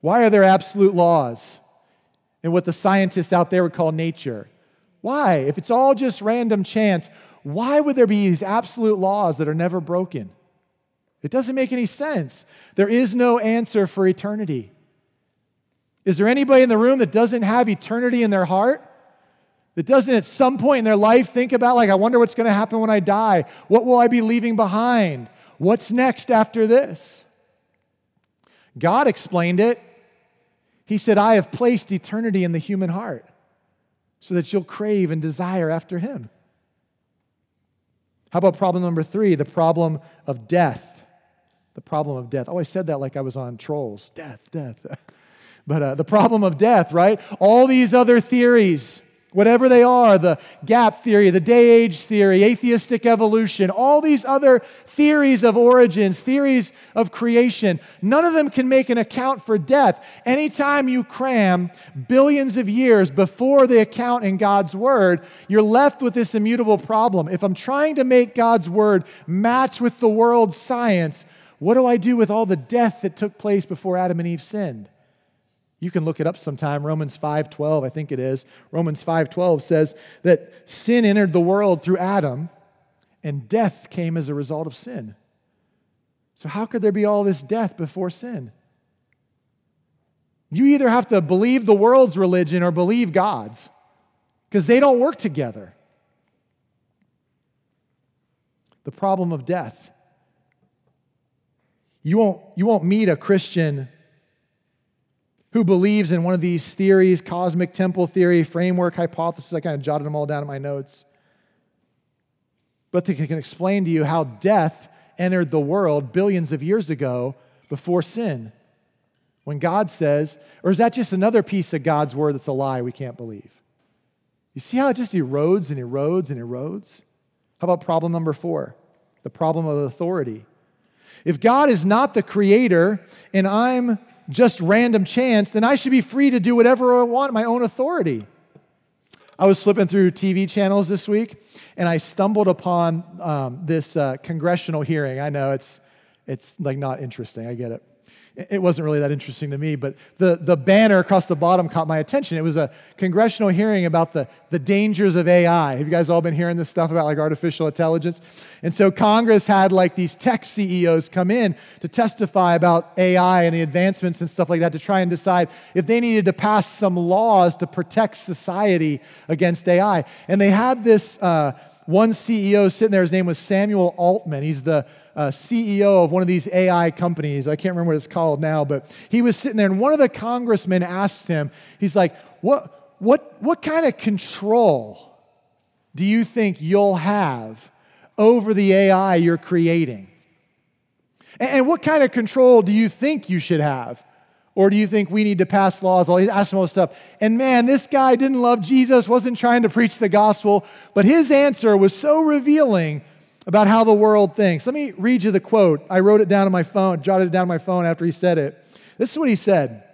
Why are there absolute laws in what the scientists out there would call nature? Why? If it's all just random chance, why would there be these absolute laws that are never broken? It doesn't make any sense. There is no answer for eternity. Is there anybody in the room that doesn't have eternity in their heart? That doesn't at some point in their life think about, like, I wonder what's going to happen when I die? What will I be leaving behind? What's next after this? God explained it. He said, I have placed eternity in the human heart so that you'll crave and desire after Him. How about problem number three, the problem of death? The problem of death. Oh, I said that like I was on trolls. Death, death. but uh, the problem of death, right? All these other theories whatever they are the gap theory, the day age theory, atheistic evolution, all these other theories of origins, theories of creation, none of them can make an account for death. Anytime you cram billions of years before the account in God's word, you're left with this immutable problem. If I'm trying to make God's word match with the world's science, what do I do with all the death that took place before Adam and Eve sinned? You can look it up sometime. Romans 5:12, I think it is. Romans 5:12 says that sin entered the world through Adam and death came as a result of sin. So how could there be all this death before sin? You either have to believe the world's religion or believe God's because they don't work together. The problem of death. You won't, you won't meet a Christian who believes in one of these theories cosmic temple theory, framework, hypothesis. I kind of jotted them all down in my notes. But they can explain to you how death entered the world billions of years ago before sin. When God says, or is that just another piece of God's word that's a lie we can't believe? You see how it just erodes and erodes and erodes? How about problem number four? The problem of authority. If God is not the creator and I'm just random chance, then I should be free to do whatever I want, my own authority. I was flipping through TV channels this week and I stumbled upon um, this uh, congressional hearing. I know it's, it's like not interesting, I get it it wasn't really that interesting to me, but the, the banner across the bottom caught my attention. It was a congressional hearing about the, the dangers of AI. Have you guys all been hearing this stuff about like artificial intelligence? And so Congress had like these tech CEOs come in to testify about AI and the advancements and stuff like that to try and decide if they needed to pass some laws to protect society against AI. And they had this uh, one CEO sitting there, his name was Samuel Altman. He's the uh, CEO of one of these AI companies. I can't remember what it's called now, but he was sitting there, and one of the congressmen asked him, he's like, What, what, what kind of control do you think you'll have over the AI you're creating? And, and what kind of control do you think you should have? Or do you think we need to pass laws? All ask him all this stuff. And man, this guy didn't love Jesus, wasn't trying to preach the gospel, but his answer was so revealing about how the world thinks. Let me read you the quote. I wrote it down on my phone, jotted it down on my phone after he said it. This is what he said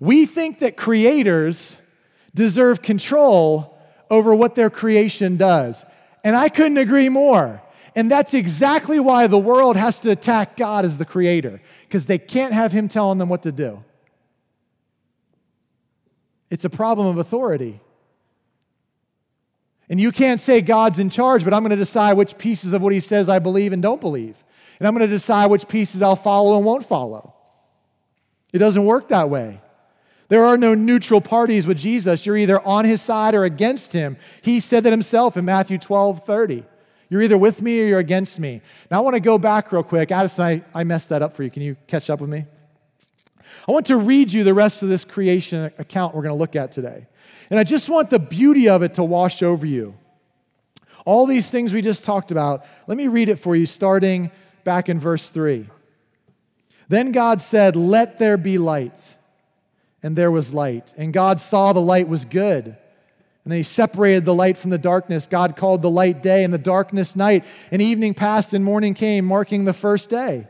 We think that creators deserve control over what their creation does. And I couldn't agree more. And that's exactly why the world has to attack God as the creator, because they can't have him telling them what to do. It's a problem of authority. And you can't say God's in charge, but I'm going to decide which pieces of what he says I believe and don't believe. And I'm going to decide which pieces I'll follow and won't follow. It doesn't work that way. There are no neutral parties with Jesus. You're either on his side or against him. He said that himself in Matthew 12 30. You're either with me or you're against me. Now, I want to go back real quick. Addison, I, I messed that up for you. Can you catch up with me? I want to read you the rest of this creation account we're going to look at today. And I just want the beauty of it to wash over you. All these things we just talked about, let me read it for you starting back in verse 3. Then God said, Let there be light. And there was light. And God saw the light was good. And then he separated the light from the darkness. God called the light day and the darkness night. And evening passed and morning came, marking the first day.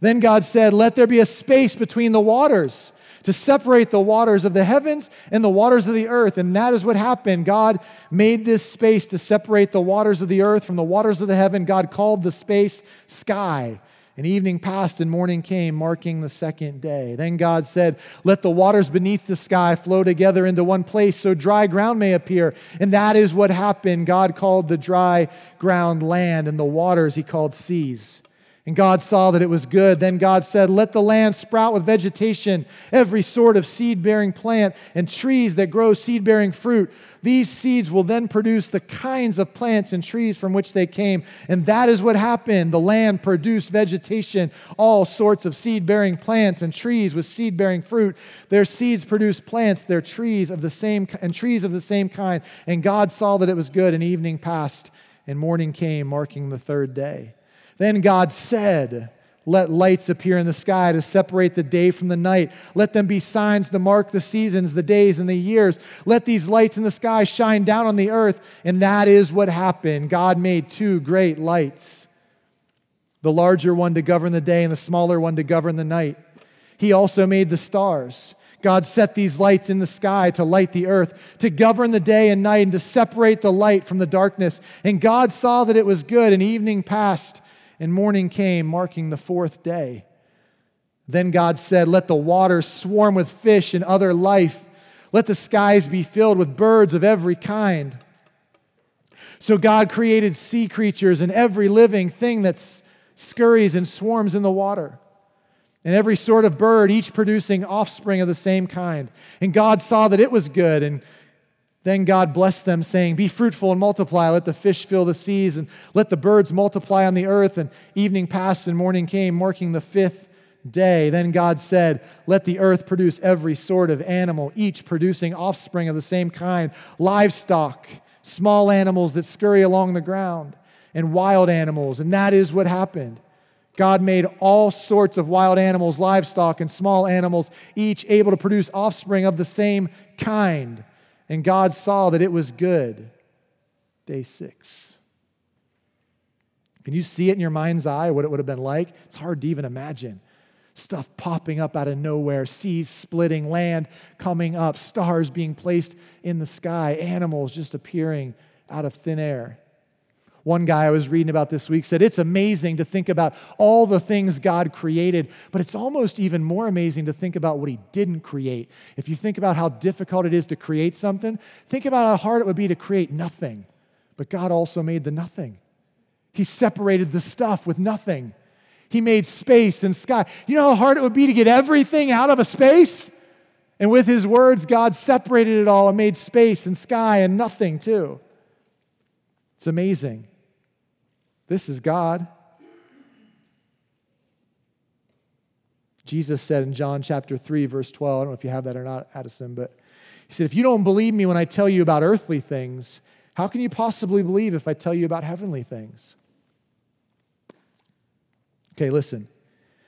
Then God said, Let there be a space between the waters to separate the waters of the heavens and the waters of the earth. And that is what happened. God made this space to separate the waters of the earth from the waters of the heaven. God called the space sky. And evening passed and morning came, marking the second day. Then God said, Let the waters beneath the sky flow together into one place so dry ground may appear. And that is what happened. God called the dry ground land, and the waters he called seas. And God saw that it was good. Then God said, Let the land sprout with vegetation, every sort of seed bearing plant, and trees that grow seed bearing fruit. These seeds will then produce the kinds of plants and trees from which they came. And that is what happened. The land produced vegetation, all sorts of seed bearing plants and trees with seed bearing fruit. Their seeds produced plants, their trees of the same and trees of the same kind. And God saw that it was good, and evening passed, and morning came, marking the third day. Then God said, Let lights appear in the sky to separate the day from the night. Let them be signs to mark the seasons, the days, and the years. Let these lights in the sky shine down on the earth. And that is what happened. God made two great lights the larger one to govern the day, and the smaller one to govern the night. He also made the stars. God set these lights in the sky to light the earth, to govern the day and night, and to separate the light from the darkness. And God saw that it was good, and evening passed and morning came, marking the fourth day. Then God said, Let the waters swarm with fish and other life. Let the skies be filled with birds of every kind. So God created sea creatures and every living thing that scurries and swarms in the water, and every sort of bird, each producing offspring of the same kind. And God saw that it was good, and then God blessed them, saying, Be fruitful and multiply. Let the fish fill the seas, and let the birds multiply on the earth. And evening passed and morning came, marking the fifth day. Then God said, Let the earth produce every sort of animal, each producing offspring of the same kind livestock, small animals that scurry along the ground, and wild animals. And that is what happened. God made all sorts of wild animals, livestock, and small animals, each able to produce offspring of the same kind. And God saw that it was good. Day six. Can you see it in your mind's eye what it would have been like? It's hard to even imagine. Stuff popping up out of nowhere, seas splitting, land coming up, stars being placed in the sky, animals just appearing out of thin air. One guy I was reading about this week said, It's amazing to think about all the things God created, but it's almost even more amazing to think about what He didn't create. If you think about how difficult it is to create something, think about how hard it would be to create nothing. But God also made the nothing. He separated the stuff with nothing. He made space and sky. You know how hard it would be to get everything out of a space? And with His words, God separated it all and made space and sky and nothing too. It's amazing. This is God. Jesus said in John chapter 3, verse 12, I don't know if you have that or not, Addison, but he said, If you don't believe me when I tell you about earthly things, how can you possibly believe if I tell you about heavenly things? Okay, listen.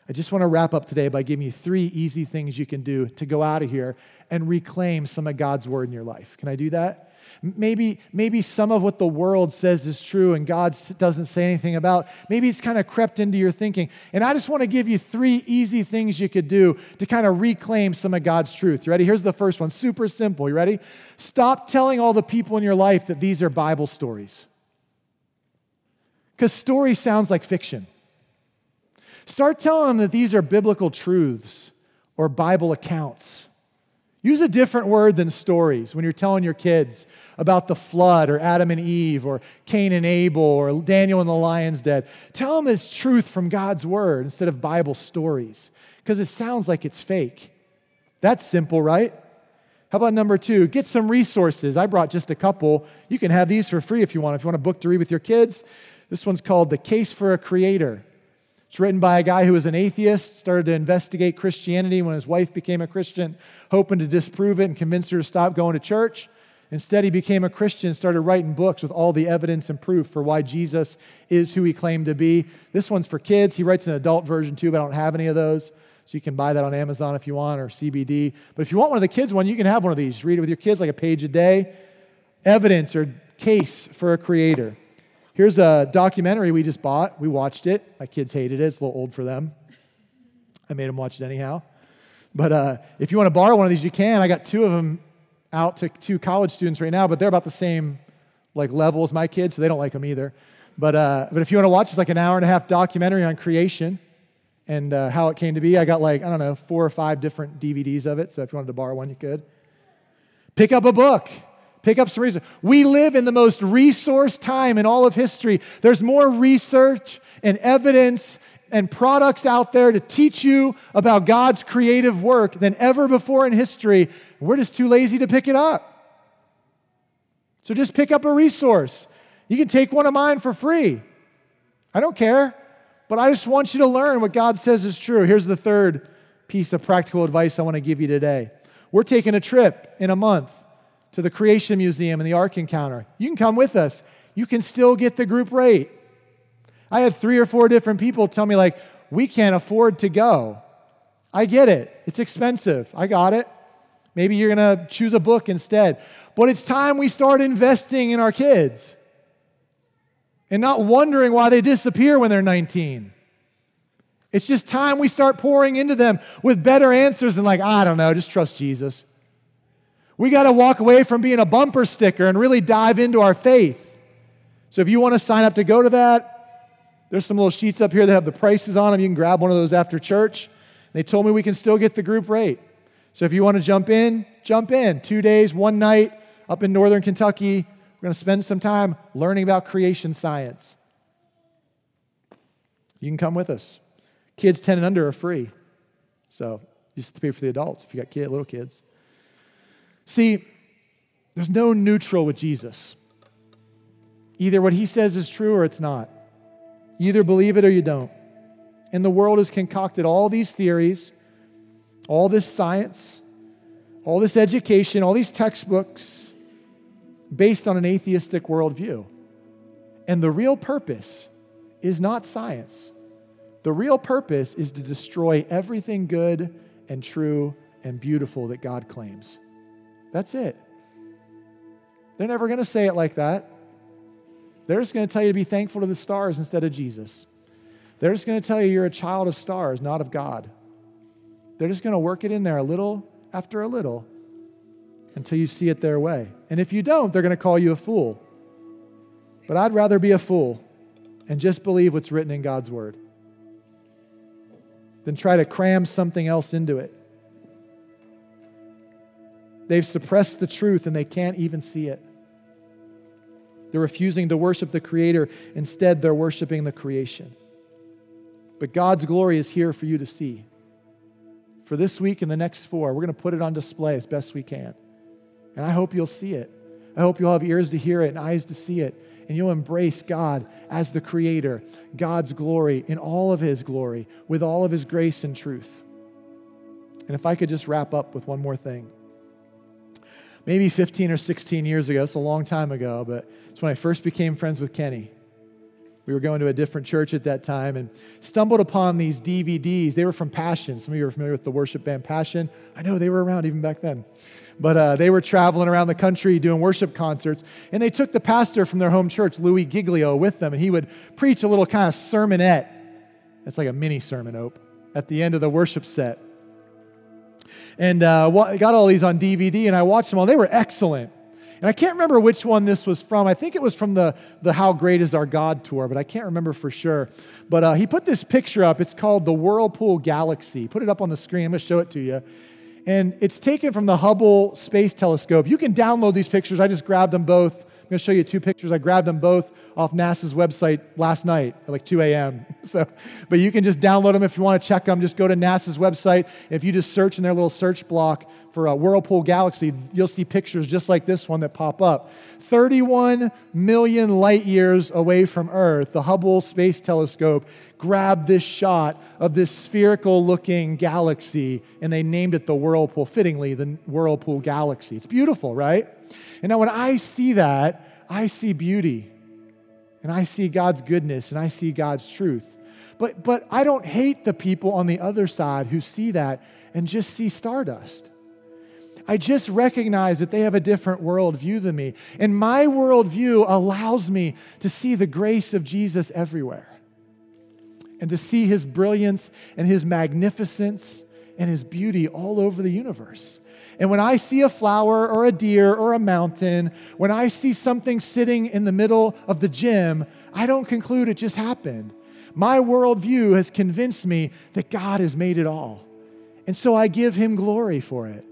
I just want to wrap up today by giving you three easy things you can do to go out of here and reclaim some of God's word in your life. Can I do that? Maybe, maybe some of what the world says is true and God doesn't say anything about. Maybe it's kind of crept into your thinking. And I just want to give you three easy things you could do to kind of reclaim some of God's truth. You ready? Here's the first one super simple. You ready? Stop telling all the people in your life that these are Bible stories. Because story sounds like fiction. Start telling them that these are biblical truths or Bible accounts. Use a different word than stories when you're telling your kids about the flood or Adam and Eve or Cain and Abel or Daniel and the lion's den. Tell them it's truth from God's word instead of Bible stories because it sounds like it's fake. That's simple, right? How about number two? Get some resources. I brought just a couple. You can have these for free if you want. If you want a book to read with your kids, this one's called The Case for a Creator. It's written by a guy who was an atheist, started to investigate Christianity when his wife became a Christian, hoping to disprove it and convince her to stop going to church. Instead, he became a Christian started writing books with all the evidence and proof for why Jesus is who he claimed to be. This one's for kids. He writes an adult version too, but I don't have any of those. So you can buy that on Amazon if you want or CBD. But if you want one of the kids one, you can have one of these. Read it with your kids like a page a day. Evidence or case for a creator. Here's a documentary we just bought. We watched it. My kids hated it. It's a little old for them. I made them watch it anyhow. But uh, if you want to borrow one of these, you can. I got two of them out to two college students right now, but they're about the same like level as my kids, so they don't like them either. But, uh, but if you want to watch, it's like an hour and a half documentary on creation and uh, how it came to be. I got like, I don't know, four or five different DVDs of it, so if you wanted to borrow one, you could. Pick up a book. Pick up some research. We live in the most resource time in all of history. There's more research and evidence and products out there to teach you about God's creative work than ever before in history. We're just too lazy to pick it up. So just pick up a resource. You can take one of mine for free. I don't care, but I just want you to learn what God says is true. Here's the third piece of practical advice I want to give you today. We're taking a trip in a month to the Creation Museum and the Ark Encounter. You can come with us. You can still get the group rate. I had three or four different people tell me, like, we can't afford to go. I get it. It's expensive. I got it. Maybe you're going to choose a book instead. But it's time we start investing in our kids and not wondering why they disappear when they're 19. It's just time we start pouring into them with better answers and, like, I don't know, just trust Jesus. We got to walk away from being a bumper sticker and really dive into our faith. So if you want to sign up to go to that, there's some little sheets up here that have the prices on them. You can grab one of those after church. They told me we can still get the group rate. So if you want to jump in, jump in. Two days, one night up in northern Kentucky. We're going to spend some time learning about creation science. You can come with us. Kids 10 and under are free. So you just have to pay for the adults if you got kid, little kids. See, there's no neutral with Jesus. Either what he says is true or it's not. Either believe it or you don't. And the world has concocted all these theories, all this science, all this education, all these textbooks based on an atheistic worldview. And the real purpose is not science. The real purpose is to destroy everything good and true and beautiful that God claims. That's it. They're never going to say it like that. They're just going to tell you to be thankful to the stars instead of Jesus. They're just going to tell you you're a child of stars, not of God. They're just going to work it in there a little after a little until you see it their way. And if you don't, they're going to call you a fool. But I'd rather be a fool and just believe what's written in God's word than try to cram something else into it. They've suppressed the truth and they can't even see it. They're refusing to worship the Creator. Instead, they're worshiping the creation. But God's glory is here for you to see. For this week and the next four, we're going to put it on display as best we can. And I hope you'll see it. I hope you'll have ears to hear it and eyes to see it. And you'll embrace God as the Creator, God's glory in all of His glory, with all of His grace and truth. And if I could just wrap up with one more thing. Maybe 15 or 16 years ago, it's a long time ago, but it's when I first became friends with Kenny. We were going to a different church at that time and stumbled upon these DVDs. They were from Passion. Some of you are familiar with the worship band Passion. I know they were around even back then. But uh, they were traveling around the country doing worship concerts. And they took the pastor from their home church, Louie Giglio, with them. And he would preach a little kind of sermonette. It's like a mini sermon, Ope, at the end of the worship set. And uh, got all these on DVD, and I watched them all. They were excellent. And I can't remember which one this was from. I think it was from the, the How Great Is Our God tour, but I can't remember for sure. But uh, he put this picture up. It's called the Whirlpool Galaxy. Put it up on the screen. I'm going to show it to you. And it's taken from the Hubble Space Telescope. You can download these pictures. I just grabbed them both. Going to show you two pictures. I grabbed them both off NASA's website last night at like 2 a.m. So, but you can just download them if you want to check them. Just go to NASA's website. If you just search in their little search block for a Whirlpool Galaxy, you'll see pictures just like this one that pop up. 31 million light years away from Earth, the Hubble Space Telescope grabbed this shot of this spherical looking galaxy and they named it the Whirlpool, fittingly, the Whirlpool Galaxy. It's beautiful, right? And now when I see that, I see beauty and I see God's goodness and I see God's truth. But, but I don't hate the people on the other side who see that and just see stardust. I just recognize that they have a different worldview than me. And my worldview allows me to see the grace of Jesus everywhere and to see his brilliance and his magnificence and his beauty all over the universe. And when I see a flower or a deer or a mountain, when I see something sitting in the middle of the gym, I don't conclude it just happened. My worldview has convinced me that God has made it all. And so I give him glory for it.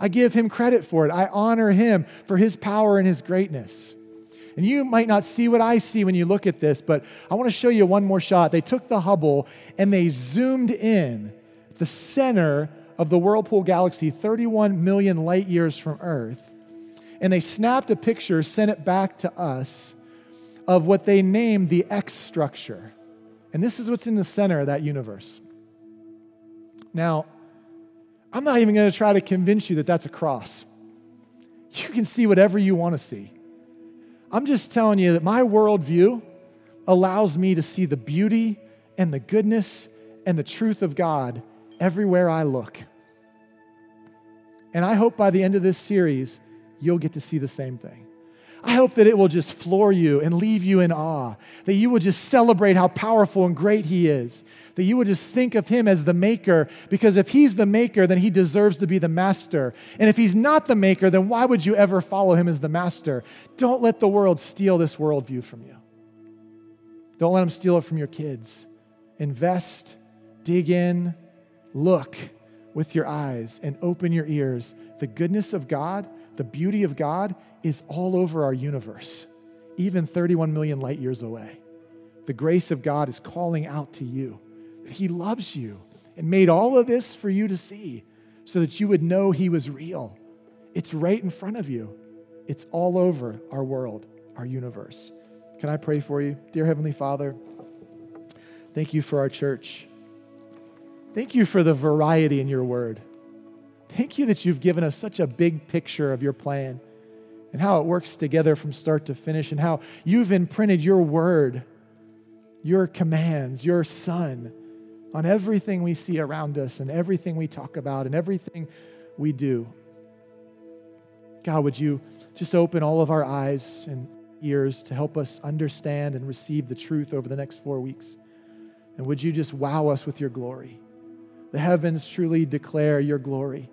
I give him credit for it. I honor him for his power and his greatness. And you might not see what I see when you look at this, but I want to show you one more shot. They took the Hubble and they zoomed in the center of the Whirlpool galaxy, 31 million light years from Earth. And they snapped a picture, sent it back to us of what they named the X structure. And this is what's in the center of that universe. Now, I'm not even going to try to convince you that that's a cross. You can see whatever you want to see. I'm just telling you that my worldview allows me to see the beauty and the goodness and the truth of God everywhere I look. And I hope by the end of this series, you'll get to see the same thing. I hope that it will just floor you and leave you in awe, that you will just celebrate how powerful and great He is, that you would just think of Him as the maker, because if He's the maker, then He deserves to be the master. And if He's not the maker, then why would you ever follow Him as the master? Don't let the world steal this worldview from you. Don't let them steal it from your kids. Invest, dig in, look with your eyes, and open your ears. The goodness of God the beauty of God is all over our universe, even 31 million light years away. The grace of God is calling out to you that He loves you and made all of this for you to see so that you would know He was real. It's right in front of you, it's all over our world, our universe. Can I pray for you? Dear Heavenly Father, thank you for our church. Thank you for the variety in your word. Thank you that you've given us such a big picture of your plan and how it works together from start to finish, and how you've imprinted your word, your commands, your son on everything we see around us and everything we talk about and everything we do. God, would you just open all of our eyes and ears to help us understand and receive the truth over the next four weeks? And would you just wow us with your glory? The heavens truly declare your glory,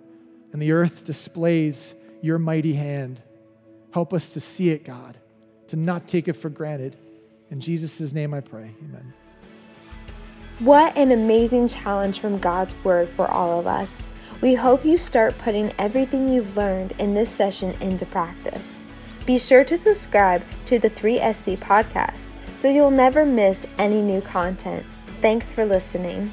and the earth displays your mighty hand. Help us to see it, God, to not take it for granted. In Jesus' name I pray. Amen. What an amazing challenge from God's Word for all of us. We hope you start putting everything you've learned in this session into practice. Be sure to subscribe to the 3SC podcast so you'll never miss any new content. Thanks for listening.